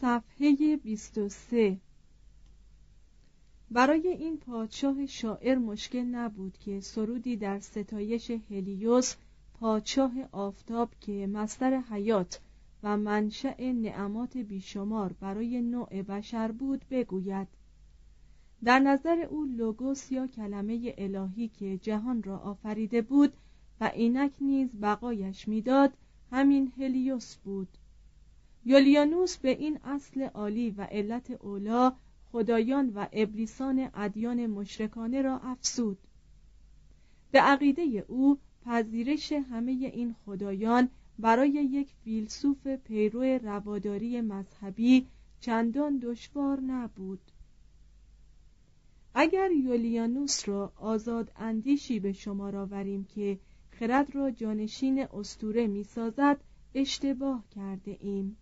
صفحه 23 برای این پادشاه شاعر مشکل نبود که سرودی در ستایش هلیوس پادشاه آفتاب که مصدر حیات و منشأ نعمات بیشمار برای نوع بشر بود بگوید در نظر او لوگوس یا کلمه الهی که جهان را آفریده بود و اینک نیز بقایش می‌داد همین هلیوس بود. یولیانوس به این اصل عالی و علت اولا خدایان و ابلیسان ادیان مشرکانه را افسود به عقیده او پذیرش همه این خدایان برای یک فیلسوف پیرو رواداری مذهبی چندان دشوار نبود. اگر یولیانوس را آزاد اندیشی به شما آوریم که خرد را جانشین استوره می سازد اشتباه کرده ایم.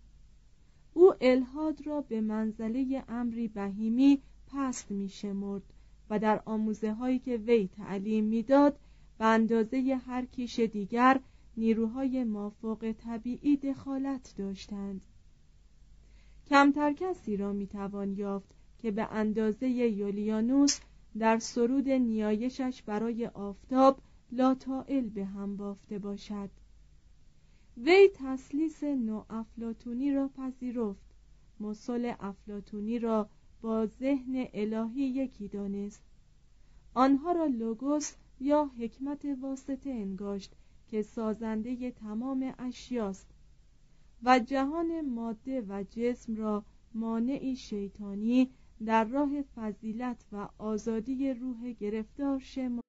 او الهاد را به منزله امری بهیمی پست می شمرد و در آموزه هایی که وی تعلیم می‌داد به اندازه هر کیش دیگر نیروهای مافوق طبیعی دخالت داشتند. کمتر کسی را می‌توان یافت که به اندازه یولیانوس در سرود نیایشش برای آفتاب لاتائل به هم بافته باشد. وی تسلیس نو افلاتونی را پذیرفت. مسل افلاتونی را با ذهن الهی یکی دانست. آنها را لوگوس یا حکمت واسطه انگاشت که سازنده تمام اشیاست و جهان ماده و جسم را مانعی شیطانی در راه فضیلت و آزادی روح گرفتار شمرد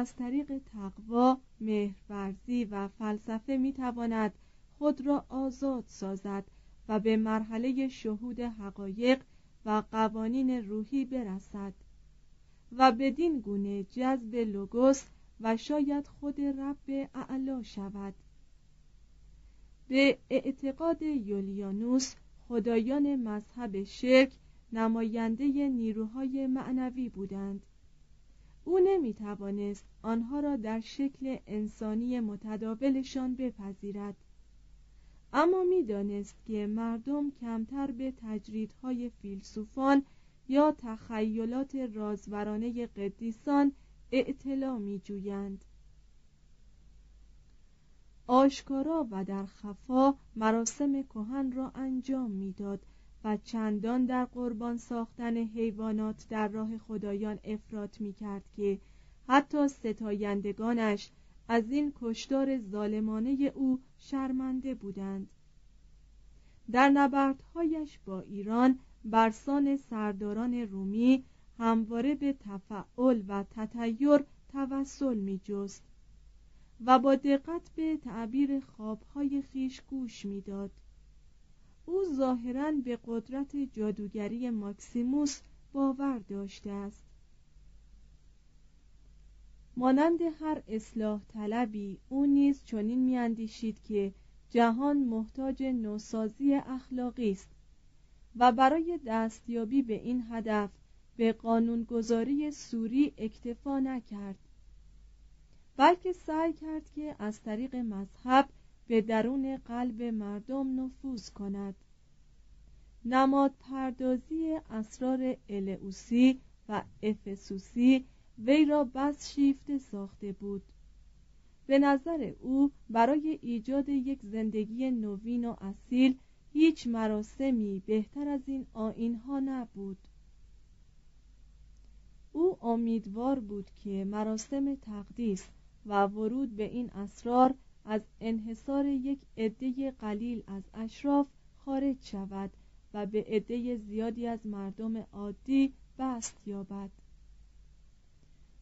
از طریق تقوا، مهرورزی و فلسفه می‌تواند خود را آزاد سازد و به مرحله شهود حقایق و قوانین روحی برسد. و بدین گونه جذب لوگوس و شاید خود رب اعلا شود. به اعتقاد یولیانوس خدایان مذهب شرک نماینده نیروهای معنوی بودند. او نمی توانست آنها را در شکل انسانی متداولشان بپذیرد اما می‌دانست که مردم کمتر به تجریدهای فیلسوفان یا تخیلات رازورانه قدیسان اعتلا می جویند. آشکارا و در خفا مراسم کهن را انجام می‌داد و چندان در قربان ساختن حیوانات در راه خدایان افراط می کرد که حتی ستایندگانش از این کشدار ظالمانه او شرمنده بودند در نبردهایش با ایران برسان سرداران رومی همواره به تفعل و تطیر توسل می جست و با دقت به تعبیر خوابهای خیش گوش می‌داد. او ظاهرا به قدرت جادوگری ماکسیموس باور داشته است. مانند هر اصلاح طلبی او نیز چنین میاندیشید که جهان محتاج نوسازی اخلاقی است و برای دستیابی به این هدف به قانونگذاری سوری اکتفا نکرد بلکه سعی کرد که از طریق مذهب به درون قلب مردم نفوذ کند. نماد پردازی اسرار الئوسی و افسوسی وی را بس شیفته ساخته بود. به نظر او برای ایجاد یک زندگی نوین و اصیل هیچ مراسمی بهتر از این آینها نبود. او امیدوار بود که مراسم تقدیس و ورود به این اسرار از انحصار یک عده قلیل از اشراف خارج شود و به عده زیادی از مردم عادی بست یابد.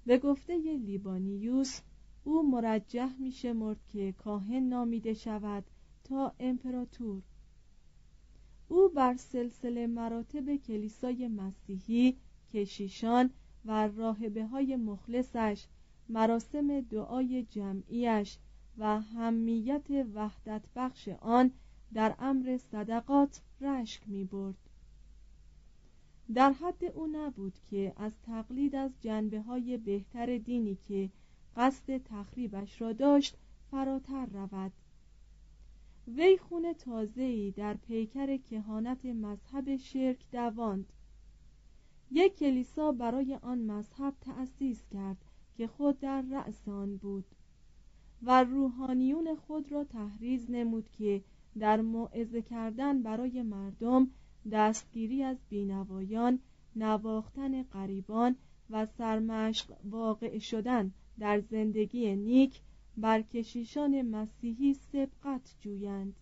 به گفته لیبانیوس او مرجح می شمرد که کاهن نامیده شود تا امپراتور. او بر سلسله مراتب کلیسای مسیحی کشیشان و راهبه های مخلصش مراسم دعای جمعیش و همیت وحدت بخش آن در امر صدقات رشک می برد. در حد او نبود که از تقلید از جنبه های بهتر دینی که قصد تخریبش را داشت فراتر رود. وی خون تازه‌ای در پیکر کهانت مذهب شرک دواند. یک کلیسا برای آن مذهب تأسیس کرد که خود در رأس آن بود. و روحانیون خود را تحریز نمود که در موعظه کردن برای مردم دستگیری از بینوایان نواختن غریبان و سرمشق واقع شدن در زندگی نیک بر کشیشان مسیحی سبقت جویند.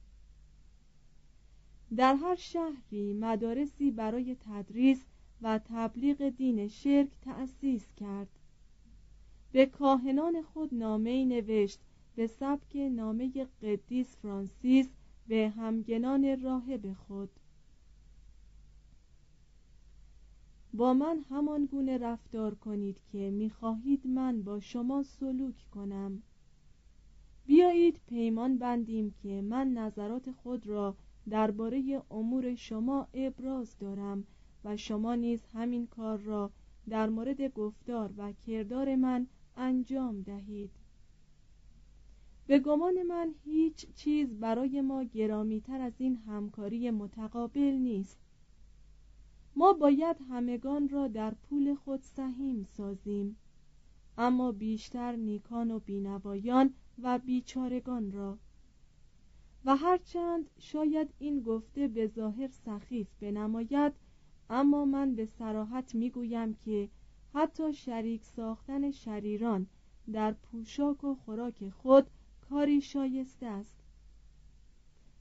در هر شهری مدارسی برای تدریس و تبلیغ دین شرک تأسیس کرد. به کاهنان خود نامه نوشت به سبک نامه قدیس فرانسیس به همگنان راهب خود. با من همان گونه رفتار کنید که می‌خواهید من با شما سلوک کنم. بیایید پیمان بندیم که من نظرات خود را درباره امور شما ابراز دارم و شما نیز همین کار را در مورد گفتار و کردار من انجام دهید. به گمان من هیچ چیز برای ما گرامیتر از این همکاری متقابل نیست. ما باید همگان را در پول خود سهیم سازیم. اما بیشتر نیکان و بینوایان و بیچارگان را. و هرچند شاید این گفته به ظاهر سخیف بنماید اما من به سراحت می‌گویم که حتی شریک ساختن شریران در پوشاک و خوراک خود کاری شایسته است.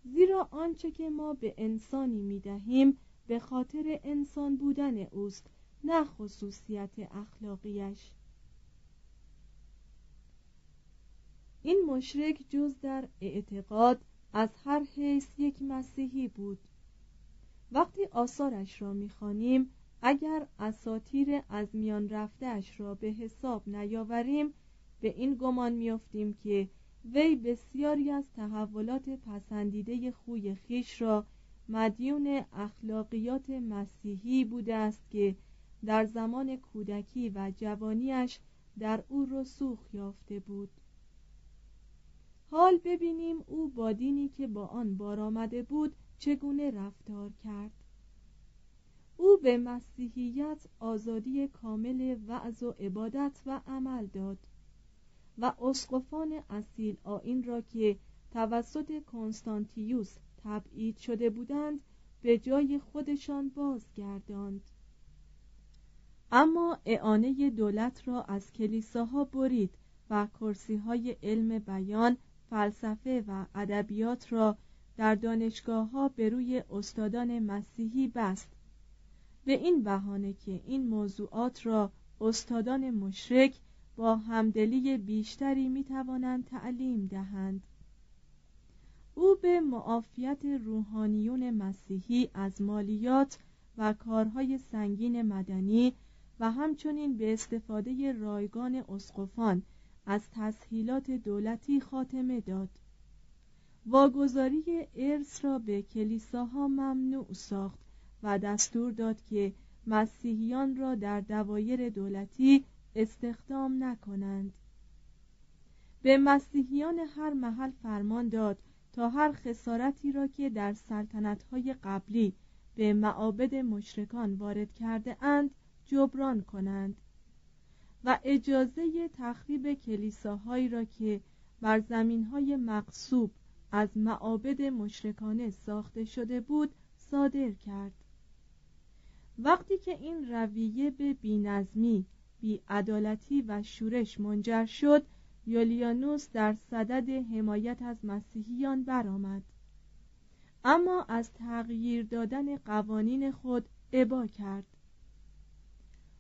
زیرا آنچه که ما به انسانی می دهیم به خاطر انسان بودن اوست نه خصوصیت اخلاقیش. این مشرک جز در اعتقاد از هر حیث یک مسیحی بود. وقتی آثارش را می‌خوانیم اگر اساتیر از میان رفتهاش را به حساب نیاوریم به این گمان میافتیم که وی بسیاری از تحولات پسندیده خوی خیش را مدیون اخلاقیات مسیحی بوده است که در زمان کودکی و جوانیش در او رسوخ یافته بود. حال ببینیم او با دینی که با آن بار آمده بود چگونه رفتار کرد. او به مسیحیت آزادی کامل وعظ و عبادت و عمل داد. و اسقفان اصیل آین را که توسط کنستانتیوس تبعید شده بودند به جای خودشان بازگرداند. اما اعانه دولت را از کلیساها برید و کرسی های علم بیان فلسفه و ادبیات را در دانشگاه ها به روی استادان مسیحی بست. به این بهانه که این موضوعات را استادان مشرک با همدلی بیشتری می توانند تعلیم دهند. او به معافیت روحانیون مسیحی از مالیات و کارهای سنگین مدنی و همچنین به استفاده رایگان اسقفان از تسهیلات دولتی خاتمه داد. واگذاری ارث را به کلیساها ممنوع ساخت و دستور داد که مسیحیان را در دوایر دولتی استخدام نکنند. به مسیحیان هر محل فرمان داد تا هر خسارتی را که در سلطنتهای قبلی به معابد مشرکان وارد کرده اند جبران کنند و اجازه تخریب کلیساهایی را که بر زمینهای مقصوب از معابد مشرکانه ساخته شده بود صادر کرد. وقتی که این رویه به بینظمی بیعدالتی و شورش منجر شد یولیانوس در صدد حمایت از مسیحیان برآمد. اما از تغییر دادن قوانین خود ابا کرد.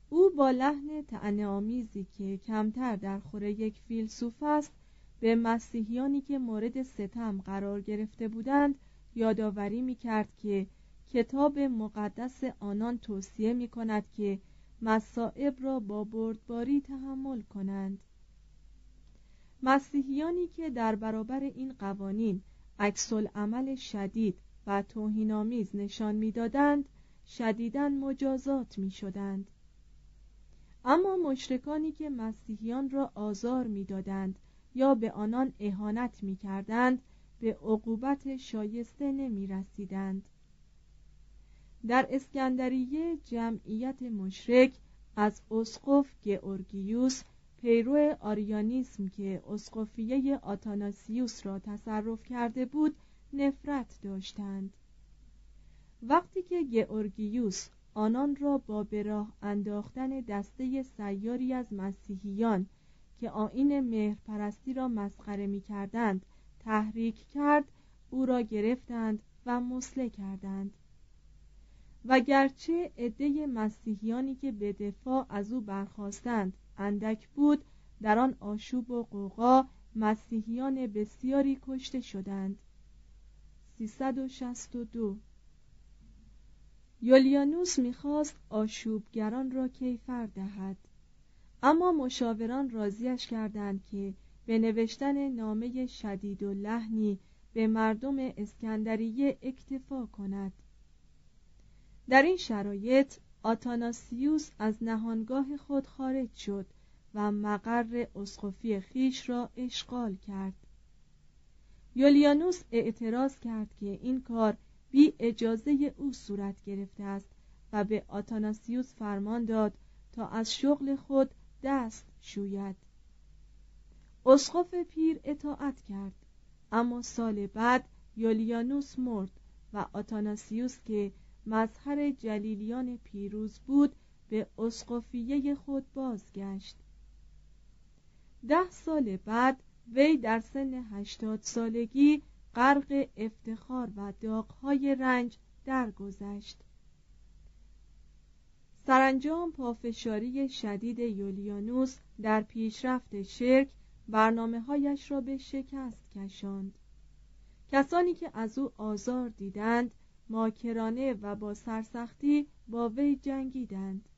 او با لحن آمیزی که کمتر در خور یک فیلسوف است به مسیحیانی که مورد ستم قرار گرفته بودند یادآوری می کرد که کتاب مقدس آنان توصیه می کند که مصائب را با بردباری تحمل کنند مسیحیانی که در برابر این قوانین عکس عمل شدید و توهینآمیز نشان می‌دادند شدیدا مجازات می شدند. اما مشرکانی که مسیحیان را آزار می‌دادند یا به آنان اهانت می کردند به عقوبت شایسته نمی رسیدند. در اسکندریه جمعیت مشرک از اسقف گئورگیوس پیرو آریانیسم که اسقفیه آتاناسیوس را تصرف کرده بود نفرت داشتند. وقتی که گئورگیوس آنان را با به راه انداختن دسته سیاری از مسیحیان که آین مهرپرستی را مسخره می کردند تحریک کرد او را گرفتند و مسله کردند. و گرچه عده مسیحیانی که به دفاع از او برخواستند اندک بود در آن آشوب و قوقا مسیحیان بسیاری کشته شدند. 362 یولیانوس می‌خواست آشوبگران را کیفر دهد اما مشاوران راضیش کردند که به نوشتن نامه شدید و لحنی به مردم اسکندریه اکتفا کند. در این شرایط آتاناسیوس از نهانگاه خود خارج شد و مقر اسقفی خیش را اشغال کرد. یولیانوس اعتراض کرد که این کار بی اجازه او صورت گرفته است و به آتاناسیوس فرمان داد تا از شغل خود دست شوید. اسقف پیر اطاعت کرد اما سال بعد یولیانوس مرد و آتاناسیوس که مظهر جلیلیان پیروز بود به اسقفیه خود بازگشت. ده سال بعد وی در سن هشتاد سالگی غرق افتخار و داغهای رنج درگذشت. سرانجام پافشاری شدید یولیانوس در پیشرفت شرک برنامه هایش را به شکست کشاند. کسانی که از او آزار دیدند ماکرانه و با سرسختی با وی جنگیدند.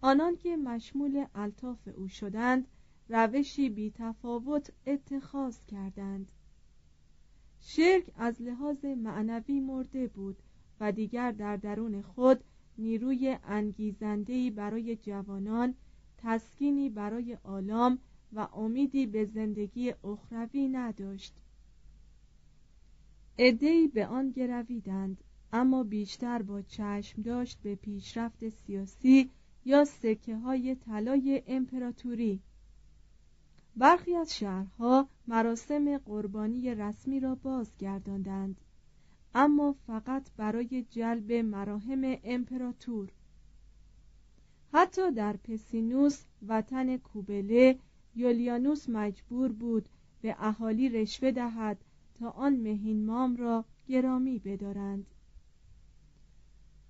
آنان که مشمول الطاف او شدند روشی بی تفاوت اتخاذ کردند. شرک از لحاظ معنوی مرده بود و دیگر در درون خود نیروی انگیزندهی برای جوانان تسکینی برای آلام و امیدی به زندگی اخروی نداشت. عدهای به آن گرویدند اما بیشتر با چشم داشت به پیشرفت سیاسی یا سکه های طلای امپراتوری. برخی از شهرها مراسم قربانی رسمی را بازگرداندند اما فقط برای جلب مراهم امپراتور. حتی در پسینوس وطن کوبله یولیانوس مجبور بود به اهالی رشوه دهد تا آن مهینمام را گرامی بدارند.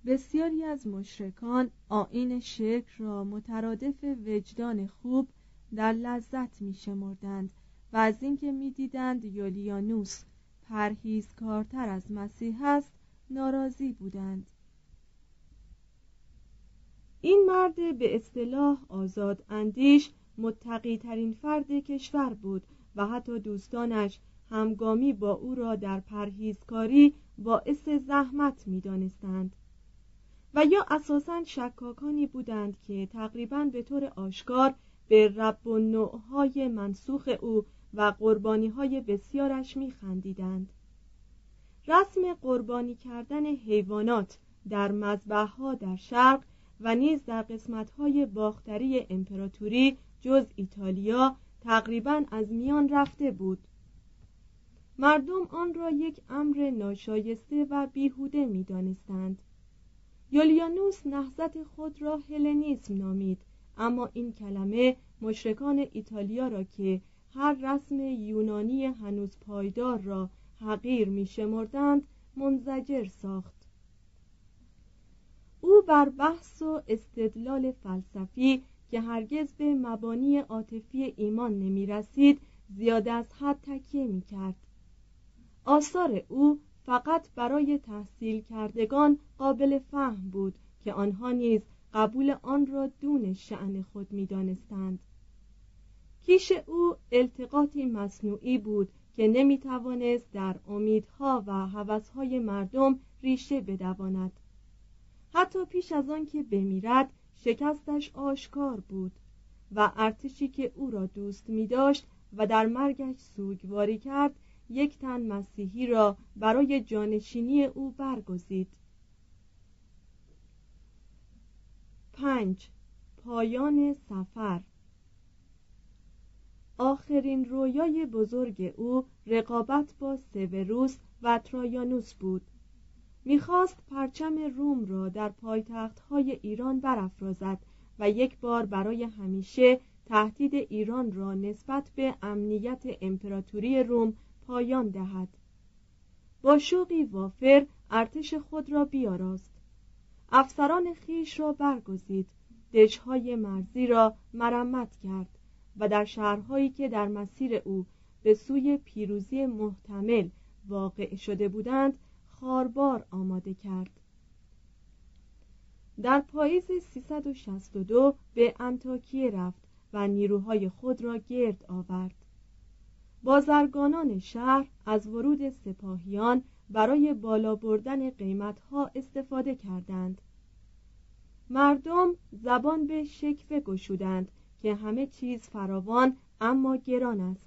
بسیاری از مشرکان آین شرک را مترادف وجدان خوب در لذت می شمردند و از اینکه می‌دیدند یولیانوس پرهیزکارتر از مسیح است ناراضی بودند. این مرد به اصطلاح آزاد اندیش متقی ترین فرد کشور بود و حتی دوستانش همگامی با او را در پرهیزکاری باعث زحمت می دانستند. و یا اساسا شکاکانی بودند که تقریبا به طور آشکار به رب و نوعهای منسوخ او و قربانی های بسیارش می خندیدند. رسم قربانی کردن حیوانات در مذبح ها در شرق و نیز در قسمت های باختری امپراتوری جز ایتالیا تقریبا از میان رفته بود مردم آن را یک امر ناشایسته و بیهوده می دانستند. یولیانوس نهضت خود را هلنیسم نامید اما این کلمه مشرکان ایتالیا را که هر رسم یونانی هنوز پایدار را حقیر می شمردند منزجر ساخت او بر بحث و استدلال فلسفی که هرگز به مبانی عاطفی ایمان نمی رسید زیاد از حد تکیه می کرد آثار او فقط برای تحصیل کردگان قابل فهم بود که آنها نیز قبول آن را دون شعن خود می دانستند. کیش او التقاطی مصنوعی بود که نمی توانست در امیدها و هوسهای مردم ریشه بدواند حتی پیش از آن که بمیرد شکستش آشکار بود و ارتشی که او را دوست می داشت و در مرگش سوگواری کرد یک تن مسیحی را برای جانشینی او برگزید. پنج. پایان سفر. آخرین رویای بزرگ او رقابت با سوروس و ترایانوس بود. می‌خواست پرچم روم را در پایتختهای ایران برافرازد و یک بار برای همیشه تهدید ایران را نسبت به امنیت امپراتوری روم پایان دهد. با شوقی وافر ارتش خود را بیاراست. افسران خیش را برگزید. دژهای مرزی را مرمت کرد و در شهرهایی که در مسیر او به سوی پیروزی محتمل واقع شده بودند خاربار آماده کرد. در پاییز 362 به انتاکیه رفت و نیروهای خود را گرد آورد. بازرگانان شهر از ورود سپاهیان برای بالا بردن قیمتها استفاده کردند. مردم زبان به شکوه گشودند که همه چیز فراوان اما گران است.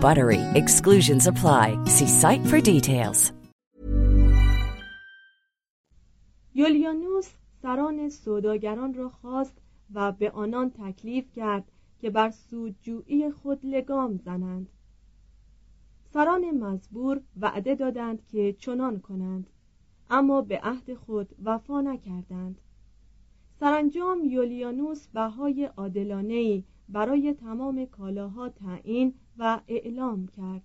BUTTERY. Exclusions apply. See site for details. یولیانوس سران سوداگران را خواست و به آنان تکلیف کرد که بر سودجویی خود لگام زنند سران مزبور وعده دادند که چنان کنند اما به عهد خود وفا نکردند سرانجام یولیانوس بهای عادلانهای برای تمام کالاها تعیین و اعلام کرد.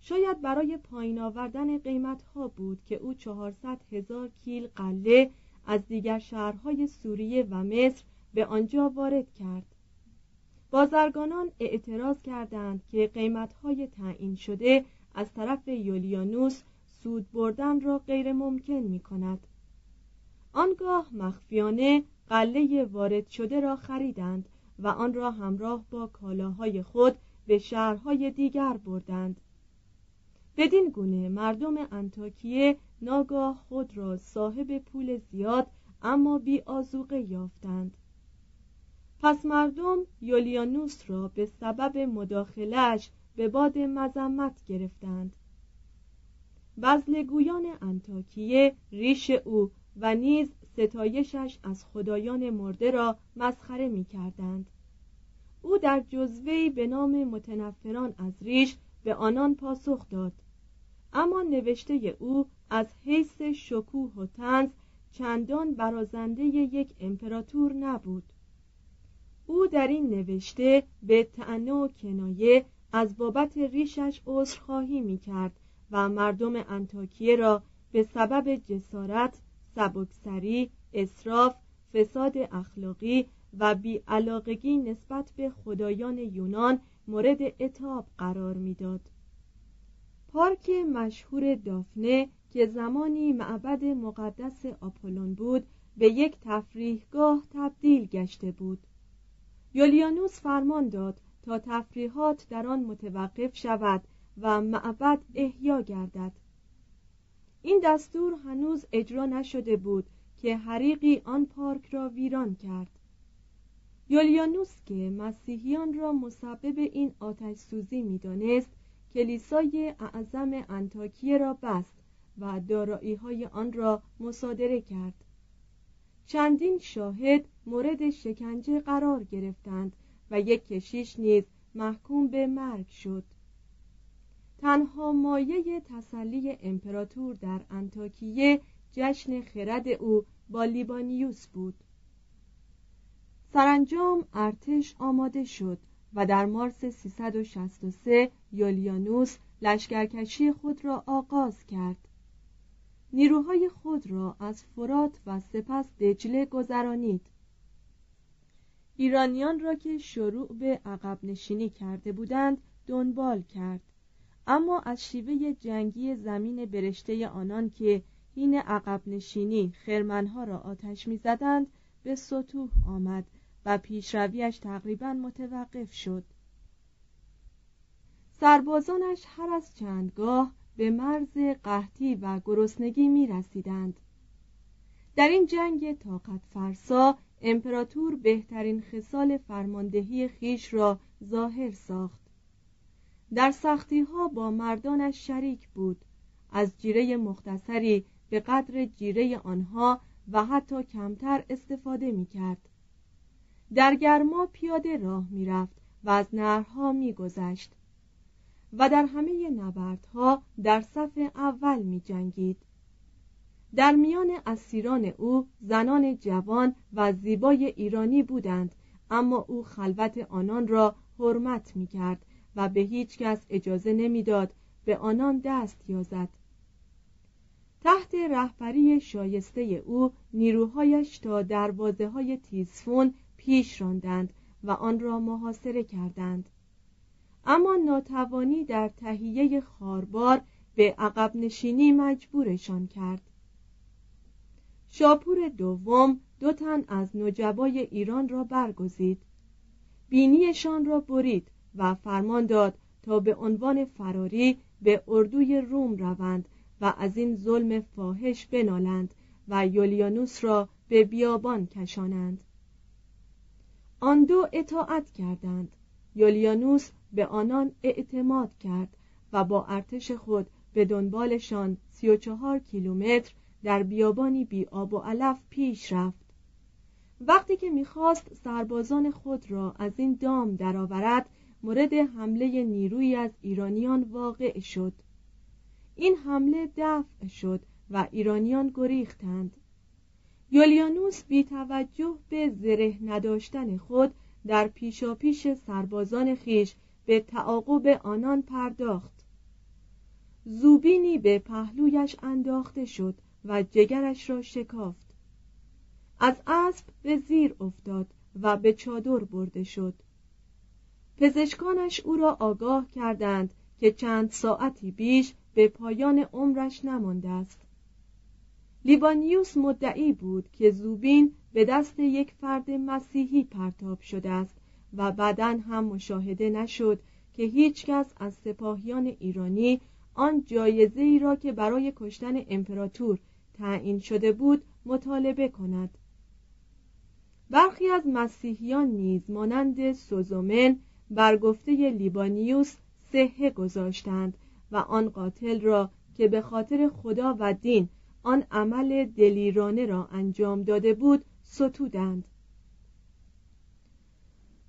شاید برای پایین آوردن قیمت ها بود که او چهارصد هزار کیل قله از دیگر شهرهای سوریه و مصر به آنجا وارد کرد. بازرگانان اعتراض کردند که قیمت های تعیین شده از طرف یولیانوس سود بردن را غیر ممکن می کند آنگاه مخفیانه قله وارد شده را خریدند و آن را همراه با کالاهای خود به شهرهای دیگر بردند. بدین گونه مردم انتاکیه ناگاه خود را صاحب پول زیاد اما بی آزوقه یافتند. پس مردم یولیانوس را به سبب مداخلش به باد مذمت گرفتند. بزلگویان انتاکیه ریش او و نیز ستایشش از خدایان مرده را مسخره می کردند. او در جزوهی به نام متنفران از ریش به آنان پاسخ داد. اما نوشته او از حیث شکوه و تنز چندان برازنده یک امپراتور نبود. او در این نوشته به تعنه و کنایه از بابت ریشش عذرخواهی می کرد و مردم انتاکیه را به سبب جسارت، سبکسری، اصراف، فساد اخلاقی و بیعلاقگی نسبت به خدایان یونان مورد اتاب قرار می‌داد. پارک مشهور دافنه که زمانی معبد مقدس آپولون بود به یک تفریحگاه تبدیل گشته بود. یولیانوس فرمان داد تا تفریحات در آن متوقف شود و معبد احیا گردد. این دستور هنوز اجرا نشده بود که حریقی آن پارک را ویران کرد. یولیانوس که مسیحیان را مسبب این آتش سوزی می‌دانست کلیسای اعظم انتاکیه را بست و دارایی های آن را مصادره کرد. چندین شاهد مورد شکنجه قرار گرفتند و یک کشیش نیز محکوم به مرگ شد. تنها مایه تسلی امپراتور در انتاکیه جشن خرد او با لیبانیوس بود. سرانجام ارتش آماده شد و در مارس 363 یولیانوس لشکرکشی خود را آغاز کرد. نیروهای خود را از فرات و سپس دجله گذرانید. ایرانیان را که شروع به عقب نشینی کرده بودند دنبال کرد. اما از شیوه جنگی زمین برشته آنان که این عقب نشینی خرمنها را آتش می‌زدند به سطوح آمد و پیشرویش تقریبا متوقف شد. سربازانش هر از چندگاه به مرز قحطی و گرسنگی می رسیدند. در این جنگ طاقت فرسا امپراتور بهترین خصال فرماندهی خیش را ظاهر ساخت. در سختی ها با مردانش شریک بود. از جیره مختصری به قدر جیره آنها و حتی کمتر استفاده می کرد در گرما پیاده راه می رفت و از نرها می گذشت و در همه نبردها در صف اول می جنگید در میان اسیران او زنان جوان و زیبای ایرانی بودند اما او خلوت آنان را حرمت می کرد و به هیچ کس اجازه نمی‌داد به آنان دست یازد. تحت رهبری شایسته او نیروهایش تا دروازه های تیزفون پیش راندند و آن را محاصره کردند. اما ناتوانی در تهیه خاربار به عقب نشینی مجبورشان کرد. شاپور دوم دو تن از نجبای ایران را برگزید. بینیشان را برید و فرمان داد تا به عنوان فراری به اردوی روم روند و از این ظلم فاحش بنالند و یولیانوس را به بیابان کشانند. آن دو اطاعت کردند. یولیانوس به آنان اعتماد کرد و با ارتش خود به دنبالشان سی و چهار کیلومتر در بیابانی بی آب و علف پیش رفت. وقتی که می‌خواست سربازان خود را از این دام درآورد مورد حمله نیروی از ایرانیان واقع شد. این حمله دفع شد و ایرانیان گریختند. یولیانوس بی توجه به زره نداشتن خود در پیشاپیش سربازان خیش به تعاقب آنان پرداخت. زوبینی به پهلویش انداخته شد و جگرش را شکافت. از اسب به زیر افتاد و به چادر برده شد. پزشکانش او را آگاه کردند که چند ساعتی بیش به پایان عمرش نمانده است. لیبانیوس مدعی بود که زوبین به دست یک فرد مسیحی پرتاب شده است و بعدا هم مشاهده نشد که هیچکس از سپاهیان ایرانی آن جایزه ای را که برای کشتن امپراتور تعیین شده بود مطالبه کند. برخی از مسیحیان نیز مانند سوزومن بر گفته لیبانیوس صحه گذاشتند و آن قاتل را که به خاطر خدا و دین آن عمل دلیرانه را انجام داده بود ستودند.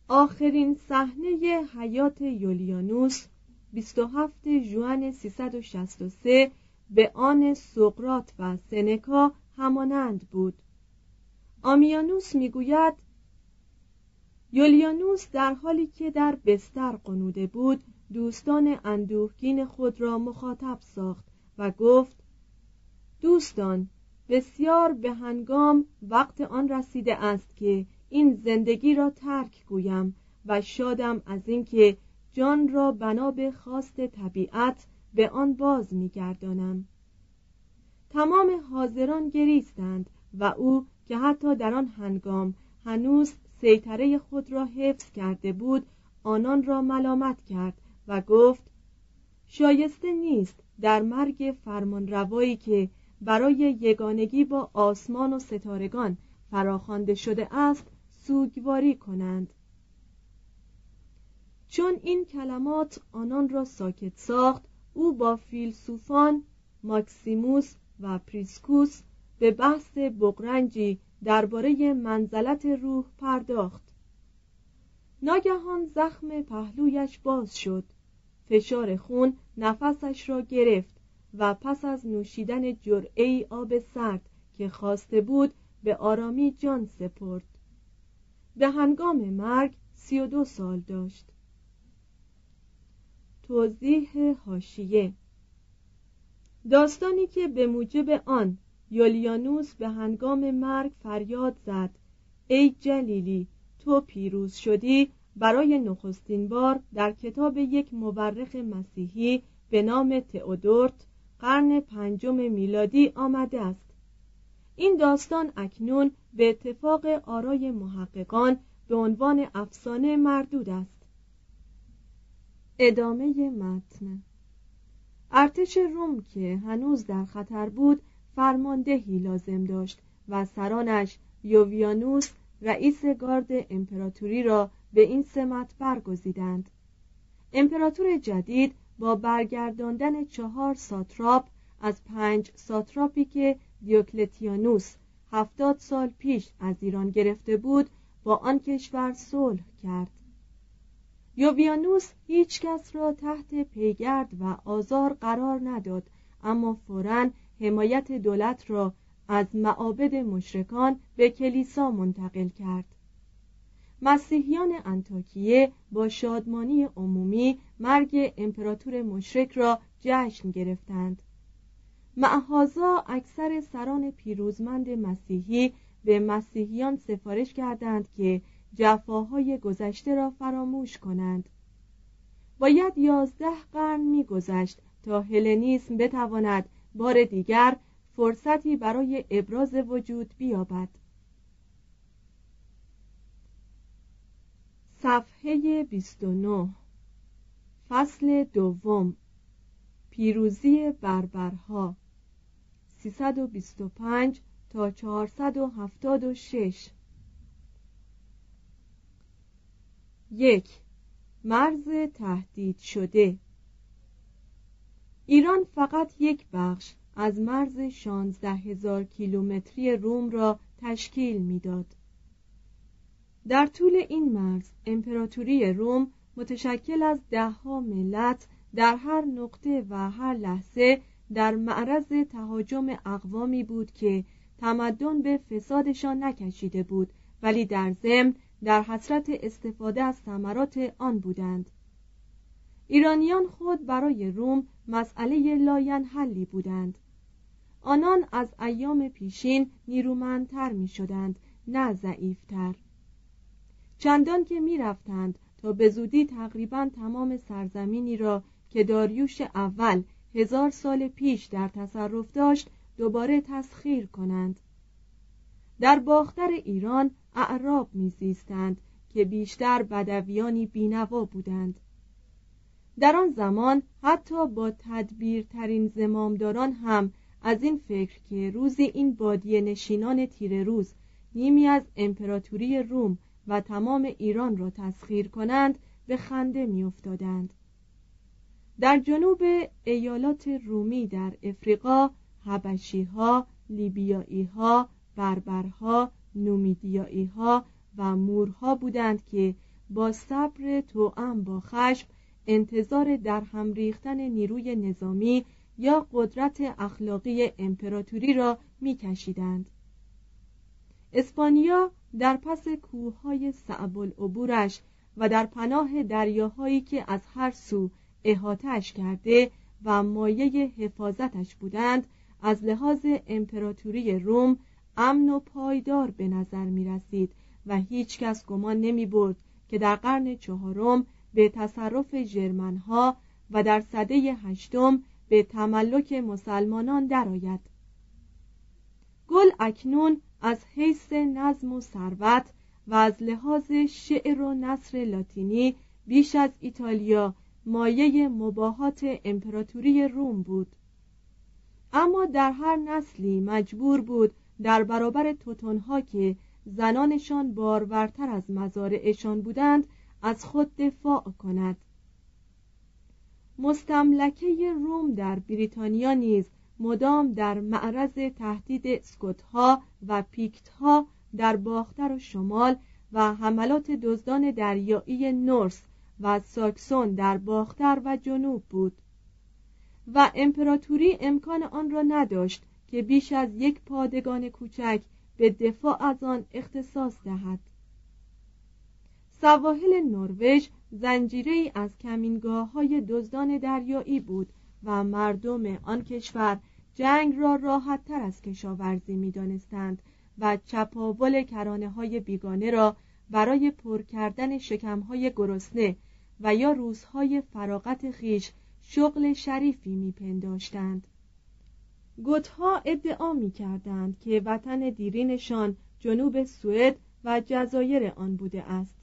آخرین صحنه حیات یولیانوس 27 ژوئن 363 به آن سقرات و سنکا همانند بود. آمیانوس می‌گوید یولیانوس در حالی که در بستر قنوده بود دوستان اندوهگین خود را مخاطب ساخت و گفت دوستان بسیار به هنگام وقت آن رسیده است که این زندگی را ترک گویم و شادم از اینکه جان را بنا به خواست طبیعت به آن باز میگردانم. تمام حاضران گریستند و او که حتی در آن هنگام هنوز سیطره خود را حفظ کرده بود آنان را ملامت کرد و گفت شایسته نیست در مرگ فرمانروایی که برای یگانگی با آسمان و ستارگان فراخوانده شده است سوگواری کنند. چون این کلمات آنان را ساکت ساخت او با فیلسوفان ماکسیموس و پریسکوس به بحث بغرنجی درباره منزلت روح پرداخت. ناگهان زخم پهلویش باز شد. فشار خون نفسش را گرفت. و پس از نوشیدن جرعه آب سرد که خواسته بود به آرامی جان سپرد. به هنگام مرگ سی و دو سال داشت. توضیح هاشیه داستانی که به موجب آن یولیانوس به هنگام مرگ فریاد زد ای جلیلی تو پیروز شدی برای نخستین بار در کتاب یک مورخ مسیحی به نام تئودورت قرن پنجم میلادی آمده است. این داستان اکنون به اتفاق آرای محققان به عنوان افسانه مردود است. ادامه متن ارتش روم که هنوز در خطر بود فرماندهی لازم داشت و سرانش یوویانوس رئیس گارد امپراتوری را به این سمت برگزیدند. امپراتور جدید با برگرداندن چهار ساتراپ از پنج ساتراپی که دیوکلتیانوس هفتاد سال پیش از ایران گرفته بود با آن کشور صلح کرد. یوویانوس هیچ کس را تحت پیگرد و آزار قرار نداد اما فوراً حمایت دولت را از معابد مشرکان به کلیسا منتقل کرد. مسیحیان انتاکیه با شادمانی عمومی مرگ امپراتور مشرک را جشن گرفتند. معهازا اکثر سران پیروزمند مسیحی به مسیحیان سفارش کردند که جفاهای گذشته را فراموش کنند. باید یازده قرن میگذشت تا هلنیسم بتواند بار دیگر فرصتی برای ابراز وجود بیابد. صفحه 29 فصل دوم. پیروزی بربرها. 325 تا 476 یک. مرز تهدید شده. ایران فقط یک بخش از مرز شانزده هزار کیلومتری روم را تشکیل می‌داد. در طول این مرز امپراتوری روم متشکل از دهها ملت در هر نقطه و هر لحظه در معرض تهاجم اقوامی بود که تمدن به فسادشان نکشیده بود ولی در ضمن در حسرت استفاده از ثمرات آن بودند. ایرانیان خود برای روم مسئله لاین حلی بودند. آنان از ایام پیشین نیرومندتر می شدند نه ضعیفتر. چندان که می رفتند تا به زودی تقریبا تمام سرزمینی را که داریوش اول هزار سال پیش در تصرف داشت دوباره تسخیر کنند. در باختر ایران اعراب میزیستند که بیشتر بدویانی بینوا بودند. در آن زمان حتی با تدبیرترین زمامداران هم از این فکر که روزی این بادیه نشینان تیر روز نیمی از امپراتوری روم و تمام ایران را تسخیر کنند به خنده میافتادند. در جنوب ایالات رومی در افریقا حبشی ها لیبیایی ها بربرها نومیدیایی ها و مورها بودند که با صبر توأم با خشم انتظار در هم ریختن نیروی نظامی یا قدرت اخلاقی امپراتوری را میکشیدند. اسپانیا در پس کوههای صعب العبورش و در پناه دریاهایی که از هر سو احاتش کرده و مایه حفاظتش بودند از لحاظ امپراتوری روم امن و پایدار به نظر می رسید و هیچ کس گمان نمی برد که در قرن چهارم به تصرف جرمنها و در صده هشتم به تملک مسلمانان درآید. گل اکنون از حیث نظم و ثروت و از لحاظ شعر و نصر لاتینی بیش از ایتالیا مایه مباهات امپراتوری روم بود. اما در هر نسلی مجبور بود در برابر توتونها که زنانشان بارورتر از مزارعشان بودند از خود دفاع کند. مستملکه روم در بریتانیا نیز مدام در معرض تهدید اسکوتها و پیکتها در باختر و شمال و حملات دزدان دریایی نورس و ساکسون در باختر و جنوب بود. و امپراتوری امکان آن را نداشت که بیش از یک پادگان کوچک به دفاع از آن اختصاص دهد. سواحل نروژ زنجیره از کمینگاه های دزدان دریایی بود و مردم آن کشور جنگ را راحت تر از کشاورزی می دانستند و چپاول کرانه های بیگانه را برای پر کردن شکم های گرسنه و یا روزهای فراغت خیش شغل شریفی میپنداشتند. گوتها ادعا می کردند که وطن دیرینشان جنوب سوئد و جزایر آن بوده است.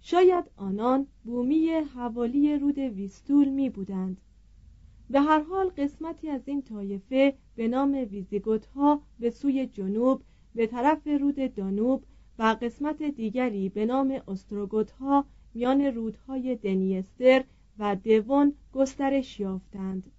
شاید آنان بومی حوالی رود ویستول می بودند به هر حال قسمتی از این طایفه به نام ویزیگوت ها به سوی جنوب به طرف رود دانوب و قسمت دیگری به نام استروگوت ها میان رودهای دنیستر و دوون گسترش یافتند.